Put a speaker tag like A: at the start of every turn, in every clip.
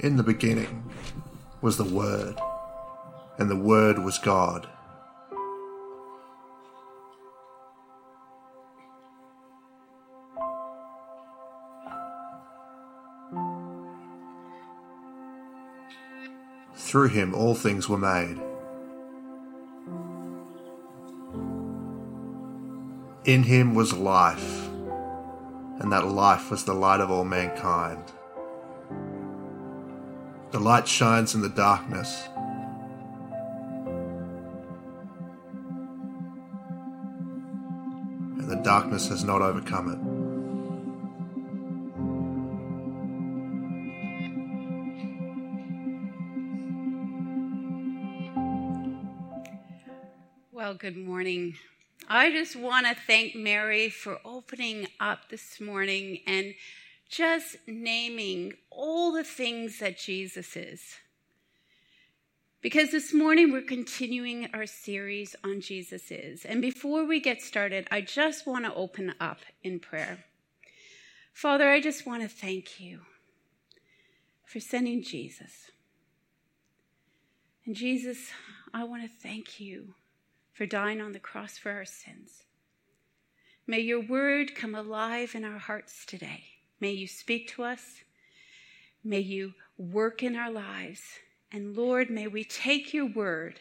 A: In the beginning was the Word, and the Word was God. Through him all things were made. In him was life, and that life was the light of all mankind. The light shines in the darkness. And the darkness has not overcome it.
B: Well, good morning. I just want to thank Mary for opening up this morning and just naming all the things that Jesus is. Because this morning we're continuing our series on Jesus is. And before we get started, I just want to open up in prayer. Father, I just want to thank you for sending Jesus. And Jesus, I want to thank you for dying on the cross for our sins. May your word come alive in our hearts today. May you speak to us. May you work in our lives. And Lord, may we take your word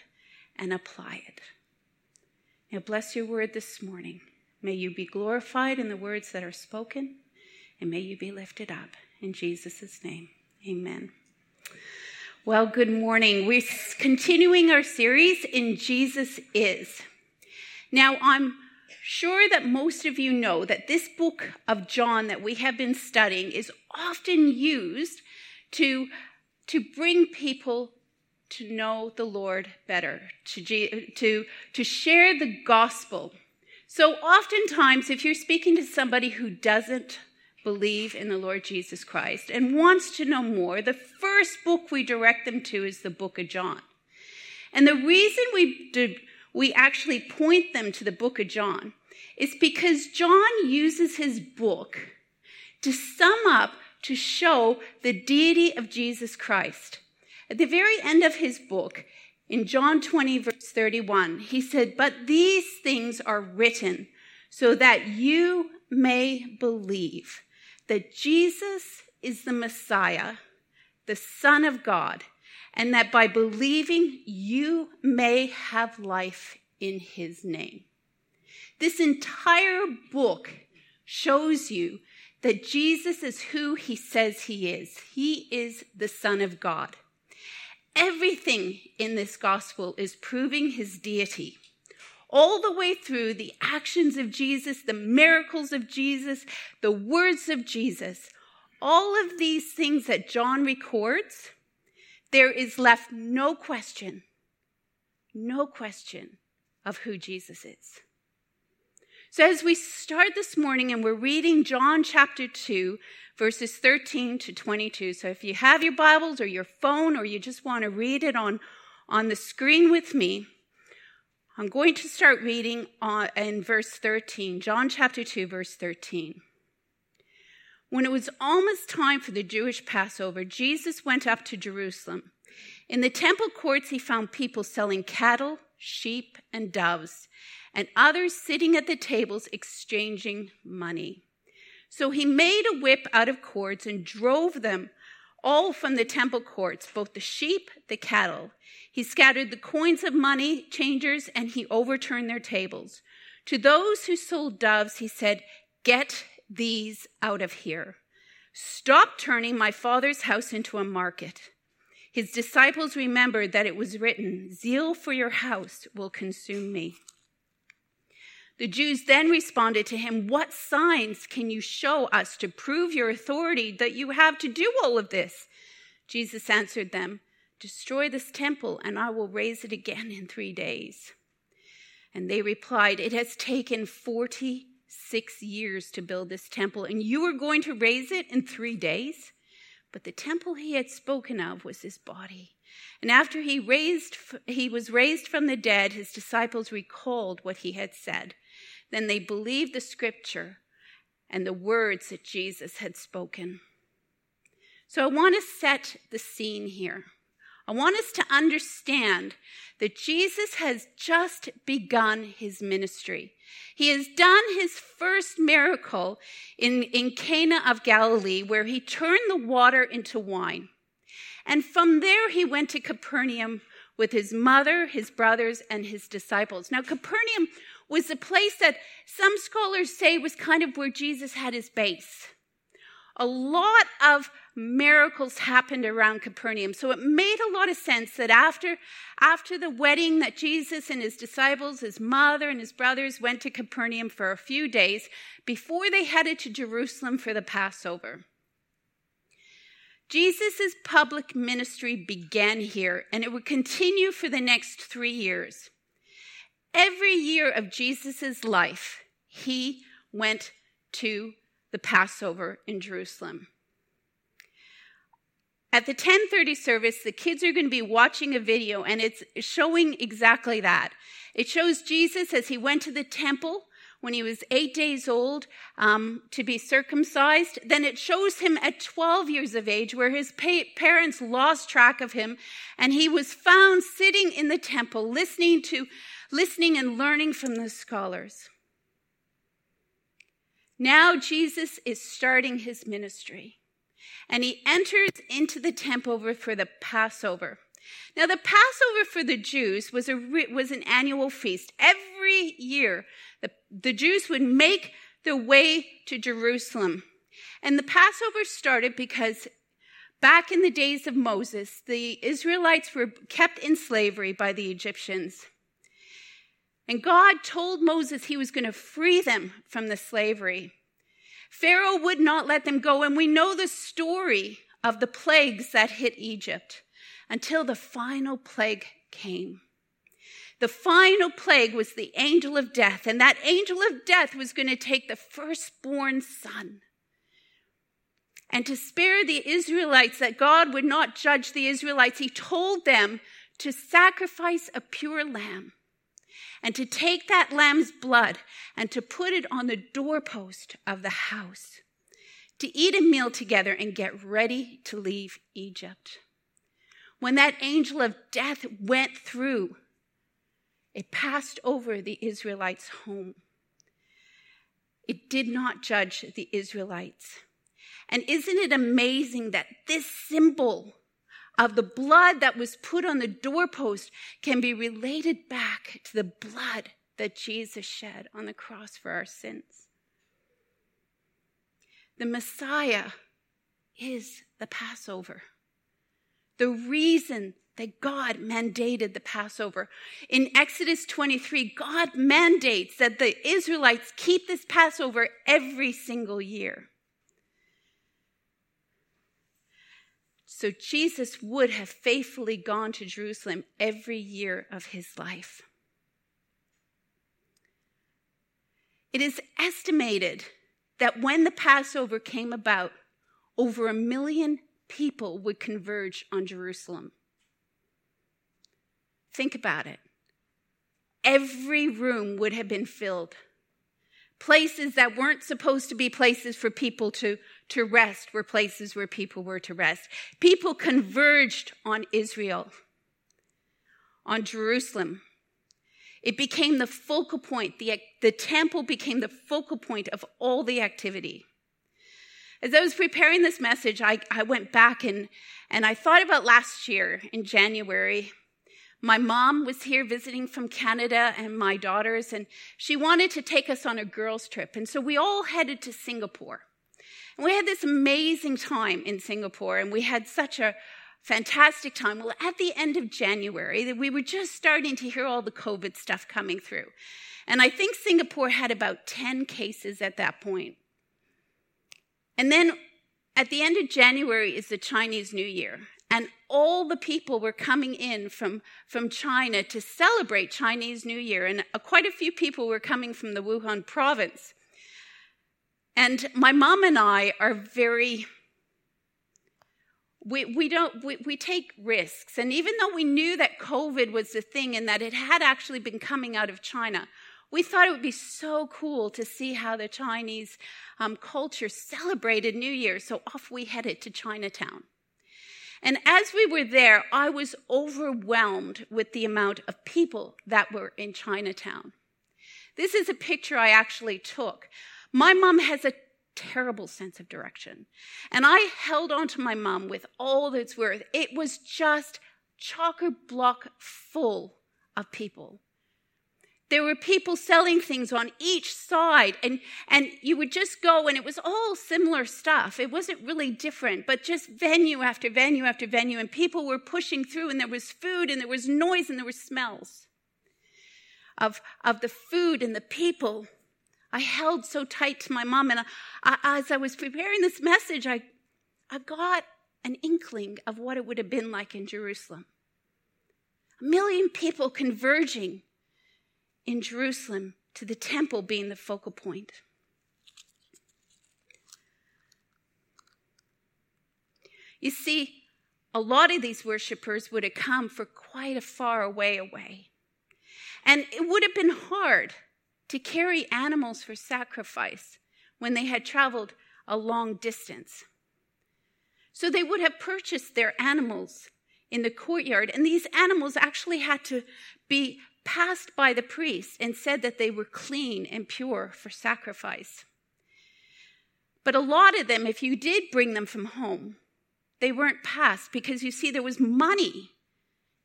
B: and apply it. Now, bless your word this morning. May you be glorified in the words that are spoken, and may you be lifted up. In Jesus' name, amen. Well, good morning. We're continuing our series in Jesus Is. Now, I'm sure that most of you know that this book of John that we have been studying is often used to, to bring people to know the Lord better, to, to, to share the gospel. So, oftentimes, if you're speaking to somebody who doesn't believe in the Lord Jesus Christ and wants to know more, the first book we direct them to is the book of John. And the reason we, do, we actually point them to the book of John is because John uses his book to sum up, to show the deity of Jesus Christ. At the very end of his book, in John 20, verse 31, he said, But these things are written so that you may believe that Jesus is the Messiah, the Son of God, and that by believing you may have life in his name. This entire book shows you that Jesus is who he says he is. He is the Son of God. Everything in this gospel is proving his deity. All the way through the actions of Jesus, the miracles of Jesus, the words of Jesus, all of these things that John records, there is left no question, no question of who Jesus is. So, as we start this morning and we're reading John chapter 2, verses 13 to 22. So, if you have your Bibles or your phone or you just want to read it on, on the screen with me, I'm going to start reading on, in verse 13, John chapter 2, verse 13. When it was almost time for the Jewish Passover, Jesus went up to Jerusalem. In the temple courts, he found people selling cattle, sheep, and doves and others sitting at the tables exchanging money. So he made a whip out of cords and drove them all from the temple courts, both the sheep, the cattle. He scattered the coins of money changers and he overturned their tables. To those who sold doves, he said, Get these out of here. Stop turning my father's house into a market. His disciples remembered that it was written, Zeal for your house will consume me. The Jews then responded to him, What signs can you show us to prove your authority that you have to do all of this? Jesus answered them, Destroy this temple, and I will raise it again in three days. And they replied, It has taken 46 years to build this temple, and you are going to raise it in three days? But the temple he had spoken of was his body. And after he raised he was raised from the dead, his disciples recalled what he had said. Then they believed the scripture and the words that Jesus had spoken. So I want to set the scene here. I want us to understand that Jesus has just begun his ministry. He has done his first miracle in, in Cana of Galilee, where he turned the water into wine. And from there, he went to Capernaum with his mother, his brothers, and his disciples. Now, Capernaum was the place that some scholars say was kind of where Jesus had his base. A lot of miracles happened around Capernaum. So it made a lot of sense that after, after the wedding that Jesus and his disciples, his mother and his brothers went to Capernaum for a few days before they headed to Jerusalem for the Passover. Jesus' public ministry began here and it would continue for the next three years. Every year of Jesus' life, he went to the Passover in Jerusalem. At the 10:30 service, the kids are going to be watching a video and it's showing exactly that. It shows Jesus as he went to the temple when he was eight days old um, to be circumcised. Then it shows him at 12 years of age, where his pa- parents lost track of him, and he was found sitting in the temple, listening to, listening and learning from the scholars. Now Jesus is starting his ministry and he enters into the temple for the Passover. Now, the Passover for the Jews was, a, was an annual feast. Every year, the, the Jews would make their way to Jerusalem. And the Passover started because back in the days of Moses, the Israelites were kept in slavery by the Egyptians. And God told Moses he was going to free them from the slavery. Pharaoh would not let them go, and we know the story of the plagues that hit Egypt until the final plague came. The final plague was the angel of death, and that angel of death was going to take the firstborn son. And to spare the Israelites, that God would not judge the Israelites, he told them to sacrifice a pure lamb and to take that lamb's blood and to put it on the doorpost of the house, to eat a meal together and get ready to leave Egypt. When that angel of death went through, it passed over the Israelites' home. It did not judge the Israelites. And isn't it amazing that this symbol of the blood that was put on the doorpost can be related back to the blood that Jesus shed on the cross for our sins. The Messiah is the Passover. The reason that God mandated the Passover. In Exodus 23, God mandates that the Israelites keep this Passover every single year. So Jesus would have faithfully gone to Jerusalem every year of his life. It is estimated that when the Passover came about, over a million people would converge on Jerusalem. Think about it. Every room would have been filled. Places that weren't supposed to be places for people to to rest were places where people were to rest. People converged on Israel, on Jerusalem. It became the focal point. The, the temple became the focal point of all the activity. As I was preparing this message, I, I went back and, and I thought about last year in January. My mom was here visiting from Canada and my daughters, and she wanted to take us on a girls' trip. And so we all headed to Singapore. And we had this amazing time in Singapore, and we had such a fantastic time. Well, at the end of January, we were just starting to hear all the COVID stuff coming through. And I think Singapore had about 10 cases at that point. And then at the end of January is the Chinese New Year. And all the people were coming in from, from China to celebrate Chinese New Year. And quite a few people were coming from the Wuhan province. And my mom and I are very, we, we don't, we, we take risks. And even though we knew that COVID was the thing and that it had actually been coming out of China, we thought it would be so cool to see how the Chinese um, culture celebrated New Year. So off we headed to Chinatown. And as we were there, I was overwhelmed with the amount of people that were in Chinatown. This is a picture I actually took. My mom has a terrible sense of direction. And I held on to my mom with all that's worth. It was just chocker block full of people. There were people selling things on each side, and, and you would just go, and it was all similar stuff. It wasn't really different, but just venue after venue after venue, and people were pushing through, and there was food, and there was noise, and there were smells of, of the food and the people. I held so tight to my mom, and uh, I, as I was preparing this message, I, I got an inkling of what it would have been like in Jerusalem. A million people converging in Jerusalem to the temple being the focal point. You see, a lot of these worshippers would have come for quite a far away away. And it would have been hard to carry animals for sacrifice when they had traveled a long distance. So they would have purchased their animals in the courtyard, and these animals actually had to be passed by the priest and said that they were clean and pure for sacrifice. But a lot of them, if you did bring them from home, they weren't passed because you see, there was money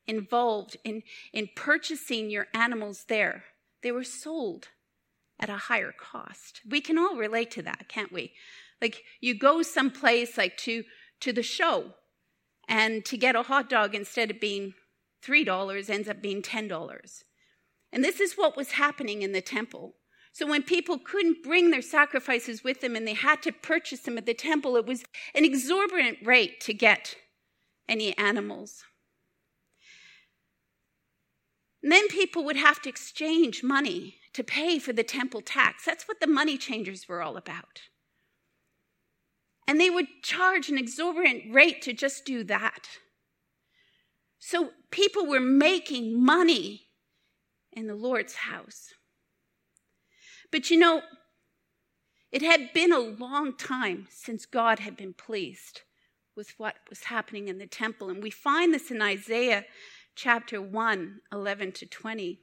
B: involved in, in purchasing your animals there. They were sold at a higher cost. We can all relate to that, can't we? Like you go someplace like to to the show and to get a hot dog instead of being $3 ends up being $10. And this is what was happening in the temple. So when people couldn't bring their sacrifices with them and they had to purchase them at the temple, it was an exorbitant rate to get any animals. And then people would have to exchange money to pay for the temple tax. That's what the money changers were all about. And they would charge an exorbitant rate to just do that. So people were making money in the Lord's house. But you know, it had been a long time since God had been pleased with what was happening in the temple. And we find this in Isaiah chapter 1, 11 to 20.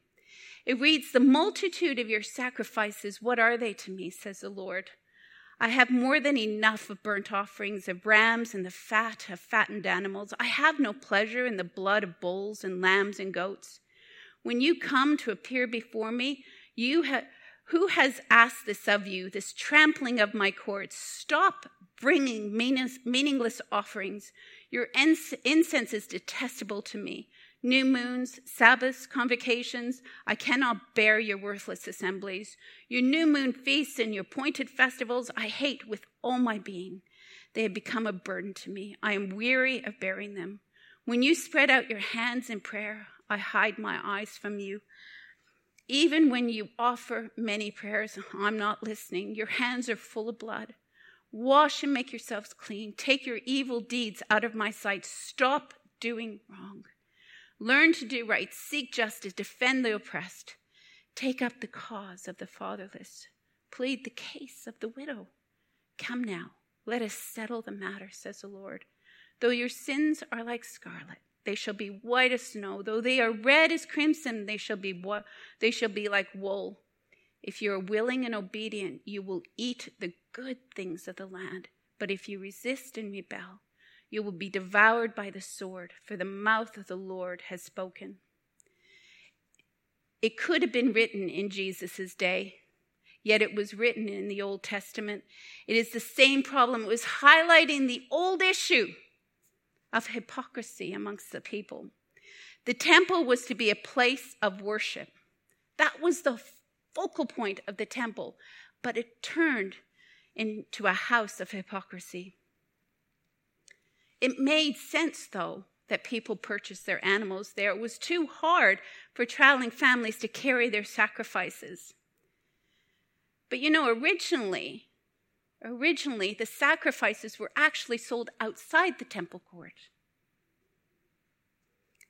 B: It reads, The multitude of your sacrifices, what are they to me, says the Lord? I have more than enough of burnt offerings, of rams, and the fat of fattened animals. I have no pleasure in the blood of bulls and lambs and goats. When you come to appear before me, you ha- who has asked this of you, this trampling of my courts? Stop bringing meaningless offerings. Your incense is detestable to me. New moons, Sabbaths, convocations, I cannot bear your worthless assemblies. Your new moon feasts and your appointed festivals, I hate with all my being. They have become a burden to me. I am weary of bearing them. When you spread out your hands in prayer, I hide my eyes from you. Even when you offer many prayers, I'm not listening. Your hands are full of blood. Wash and make yourselves clean. Take your evil deeds out of my sight. Stop doing wrong. Learn to do right. Seek justice. Defend the oppressed. Take up the cause of the fatherless. Plead the case of the widow. Come now, let us settle the matter, says the Lord. Though your sins are like scarlet, they shall be white as snow. Though they are red as crimson, they shall be they shall be like wool. If you are willing and obedient, you will eat the good things of the land. But if you resist and rebel, you will be devoured by the sword, for the mouth of the Lord has spoken. It could have been written in Jesus' day, yet it was written in the Old Testament. It is the same problem. It was highlighting the old issue of hypocrisy amongst the people. The temple was to be a place of worship. That was the focal point of the temple, but it turned into a house of hypocrisy. It made sense, though, that people purchased their animals there. It was too hard for traveling families to carry their sacrifices. But you know, originally, Originally, the sacrifices were actually sold outside the temple court.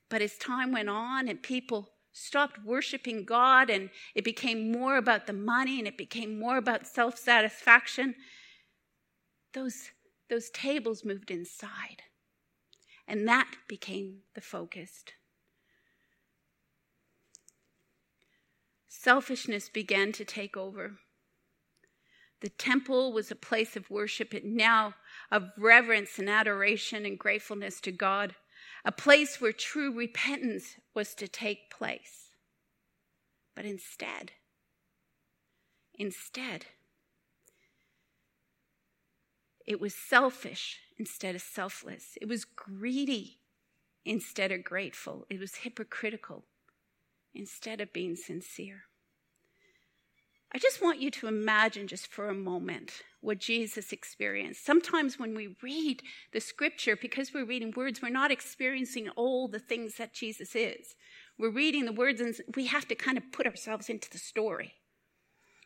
B: But as time went on and people stopped worshiping God and it became more about the money and it became more about self satisfaction, those, those tables moved inside. And that became the focus. Selfishness began to take over. The temple was a place of worship, and now of reverence and adoration and gratefulness to God, a place where true repentance was to take place. But instead, instead, it was selfish instead of selfless. It was greedy instead of grateful. It was hypocritical instead of being sincere. I just want you to imagine, just for a moment, what Jesus experienced. Sometimes when we read the scripture, because we're reading words, we're not experiencing all the things that Jesus is. We're reading the words and we have to kind of put ourselves into the story.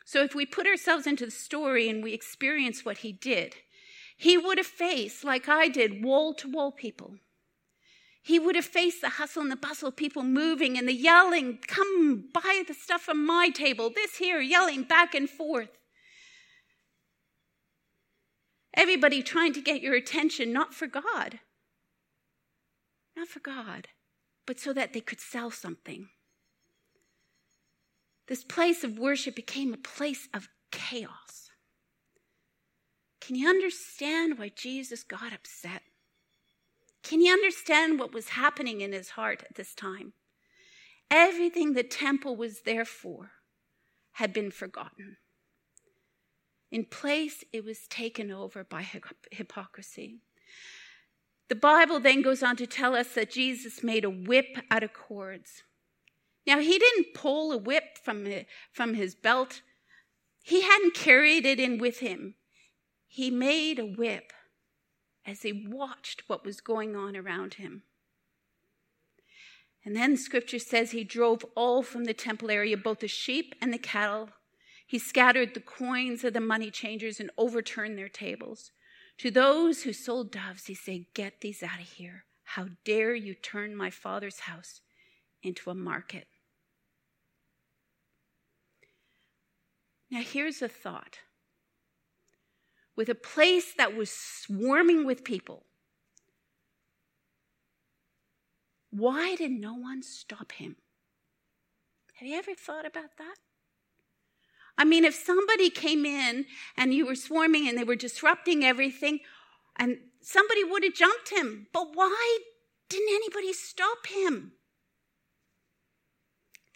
B: So if we put ourselves into the story and we experience what he did, he would have faced, like I did, wall to wall people. He would have faced the hustle and the bustle people moving and the yelling, come buy the stuff from my table, this here, yelling back and forth. Everybody trying to get your attention, not for God, not for God, but so that they could sell something. This place of worship became a place of chaos. Can you understand why Jesus got upset? Can you understand what was happening in his heart at this time? Everything the temple was there for had been forgotten. In place, it was taken over by hypocrisy. The Bible then goes on to tell us that Jesus made a whip out of cords. Now, he didn't pull a whip from, from his belt, he hadn't carried it in with him. He made a whip as he watched what was going on around him. And then scripture says he drove all from the temple area, both the sheep and the cattle. He scattered the coins of the money changers and overturned their tables. To those who sold doves, he said, Get these out of here. How dare you turn my father's house into a market? Now, here's a thought with a place that was swarming with people. Why did no one stop him? Have you ever thought about that? I mean, if somebody came in and you were swarming and they were disrupting everything, and somebody would have jumped him, but why didn't anybody stop him?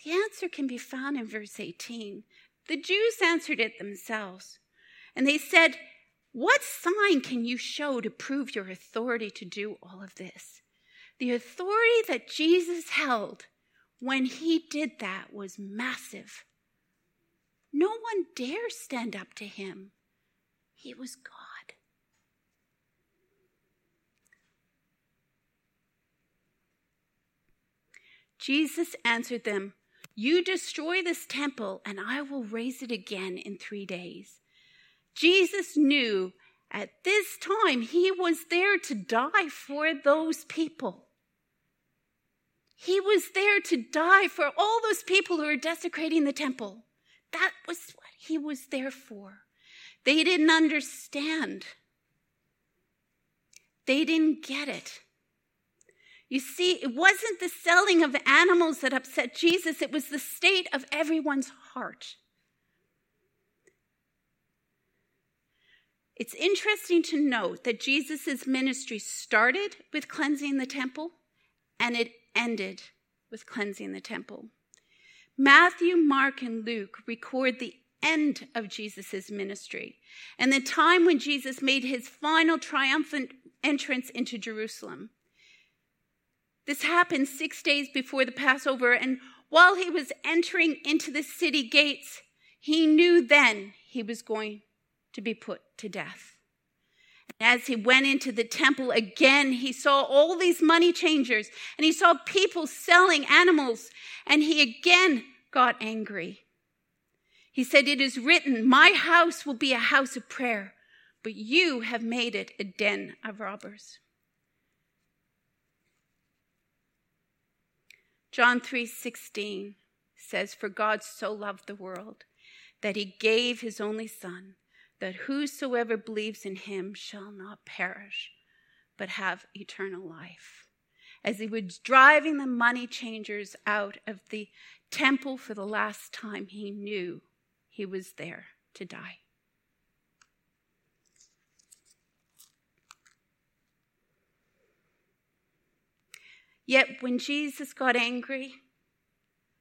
B: The answer can be found in verse 18. The Jews answered it themselves, and they said, what sign can you show to prove your authority to do all of this? The authority that Jesus held when he did that was massive. No one dare stand up to him. He was God. Jesus answered them, You destroy this temple, and I will raise it again in three days. Jesus knew at this time he was there to die for those people. He was there to die for all those people who were desecrating the temple. That was what he was there for. They didn't understand. They didn't get it. You see, it wasn't the selling of animals that upset Jesus, it was the state of everyone's heart. It's interesting to note that Jesus' ministry started with cleansing the temple and it ended with cleansing the temple. Matthew, Mark, and Luke record the end of Jesus' ministry and the time when Jesus made his final triumphant entrance into Jerusalem. This happened six days before the Passover, and while he was entering into the city gates, he knew then he was going to be put to death. And As he went into the temple again, he saw all these money changers and he saw people selling animals, and he again got angry. He said, It is written, My house will be a house of prayer, but you have made it a den of robbers. John 3:16 says for God so loved the world that he gave his only son that whosoever believes in him shall not perish but have eternal life. As he was driving the money changers out of the temple for the last time, he knew he was there to die. Yet when Jesus got angry,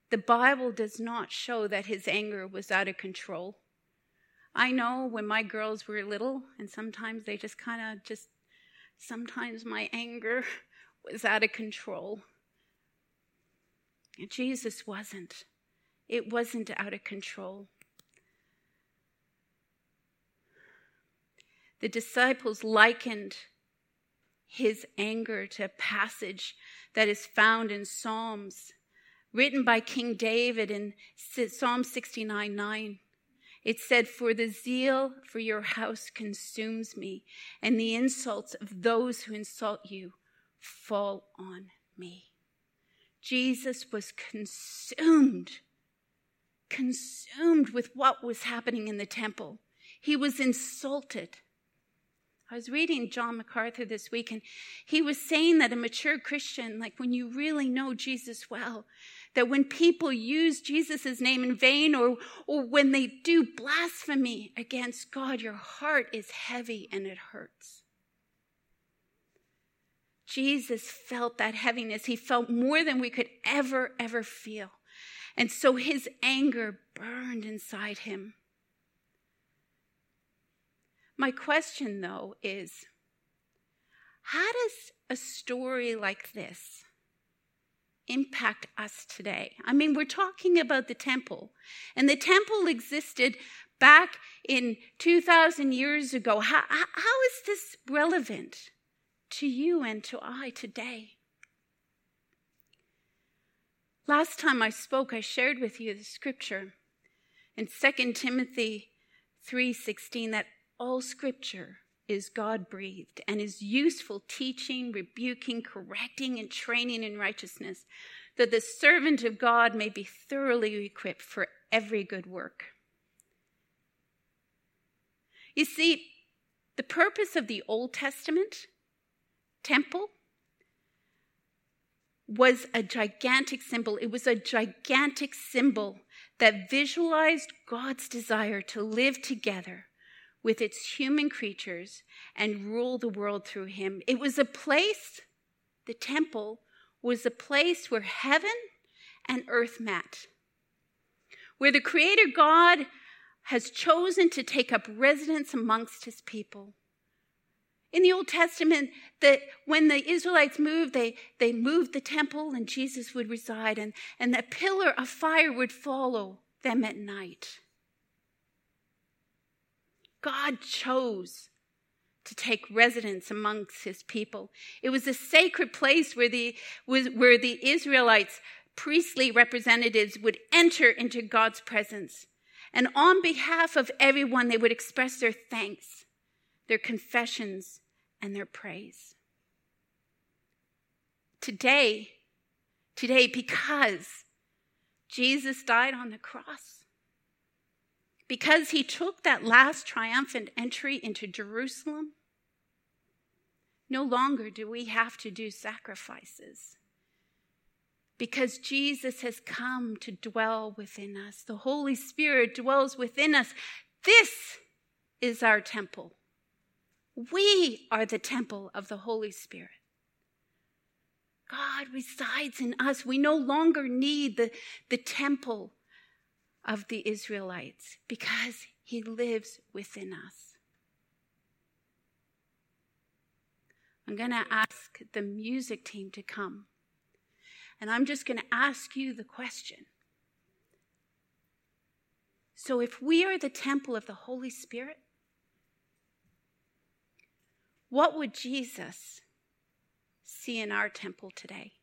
B: the Bible does not show that his anger was out of control. I know when my girls were little, and sometimes they just kind of just, sometimes my anger was out of control. Jesus wasn't. It wasn't out of control. The disciples likened his anger to a passage that is found in Psalms, written by King David in Psalm 69 9. It said, For the zeal for your house consumes me, and the insults of those who insult you fall on me. Jesus was consumed, consumed with what was happening in the temple. He was insulted. I was reading John MacArthur this week, and he was saying that a mature Christian, like when you really know Jesus well, that when people use Jesus' name in vain or, or when they do blasphemy against God, your heart is heavy and it hurts. Jesus felt that heaviness. He felt more than we could ever, ever feel. And so his anger burned inside him. My question, though, is how does a story like this impact us today? I mean, we're talking about the temple, and the temple existed back in 2,000 years ago. How, how is this relevant to you and to I today? Last time I spoke, I shared with you the scripture in 2 Timothy 3:16 that all scripture is God breathed and is useful teaching, rebuking, correcting, and training in righteousness, that the servant of God may be thoroughly equipped for every good work. You see, the purpose of the Old Testament temple was a gigantic symbol. It was a gigantic symbol that visualized God's desire to live together with its human creatures and rule the world through him. It was a place, the temple was a place where heaven and earth met, where the Creator God has chosen to take up residence amongst his people. In the Old Testament, that when the Israelites moved, they, they moved the temple and Jesus would reside, and, and that pillar of fire would follow them at night. God chose to take residence amongst his people. It was a sacred place where the, where the Israelites, priestly representatives, would enter into God's presence. And on behalf of everyone, they would express their thanks, their confessions, and their praise. Today, today, because Jesus died on the cross, because he took that last triumphant entry into Jerusalem, no longer do we have to do sacrifices. Because Jesus has come to dwell within us. The Holy Spirit dwells within us. This is our temple. We are the temple of the Holy Spirit. God resides in us. We no longer need the, the temple of the Israelites because he lives within us. I'm going to ask the music team to come. And I'm just going to ask you the question. So, if we are the temple of the Holy Spirit, what would Jesus see in our temple today?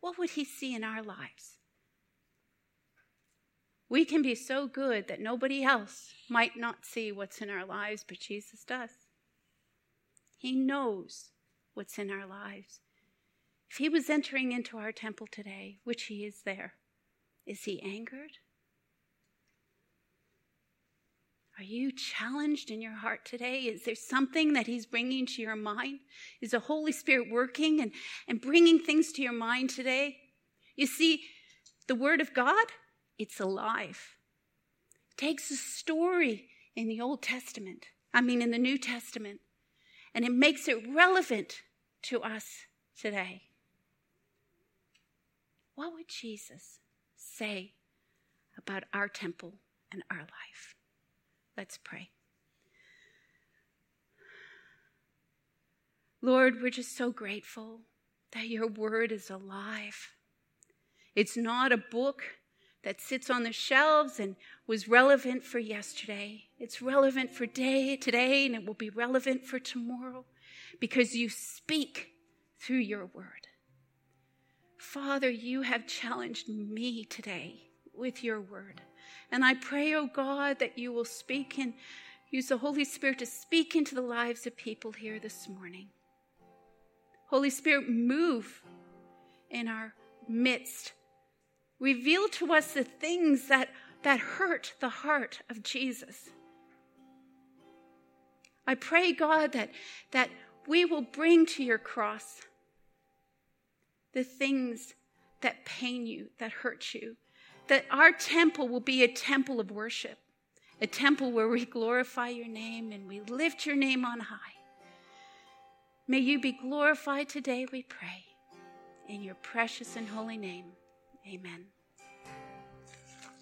B: What would he see in our lives? We can be so good that nobody else might not see what's in our lives, but Jesus does. He knows what's in our lives. If he was entering into our temple today, which he is there, is he angered? Are you challenged in your heart today? Is there something that He's bringing to your mind? Is the Holy Spirit working and, and bringing things to your mind today? You see, the Word of God, it's alive. It takes a story in the Old Testament, I mean, in the New Testament, and it makes it relevant to us today. What would Jesus say about our temple and our life? Let's pray. Lord, we're just so grateful that your word is alive. It's not a book that sits on the shelves and was relevant for yesterday. It's relevant for day today and it will be relevant for tomorrow because you speak through your word. Father, you have challenged me today with your word. And I pray, oh God, that you will speak and use the Holy Spirit to speak into the lives of people here this morning. Holy Spirit, move in our midst. Reveal to us the things that, that hurt the heart of Jesus. I pray, God, that, that we will bring to your cross the things that pain you, that hurt you, that our temple will be a temple of worship, a temple where we glorify your name and we lift your name on high. May you be glorified today, we pray. In your precious and holy name, amen.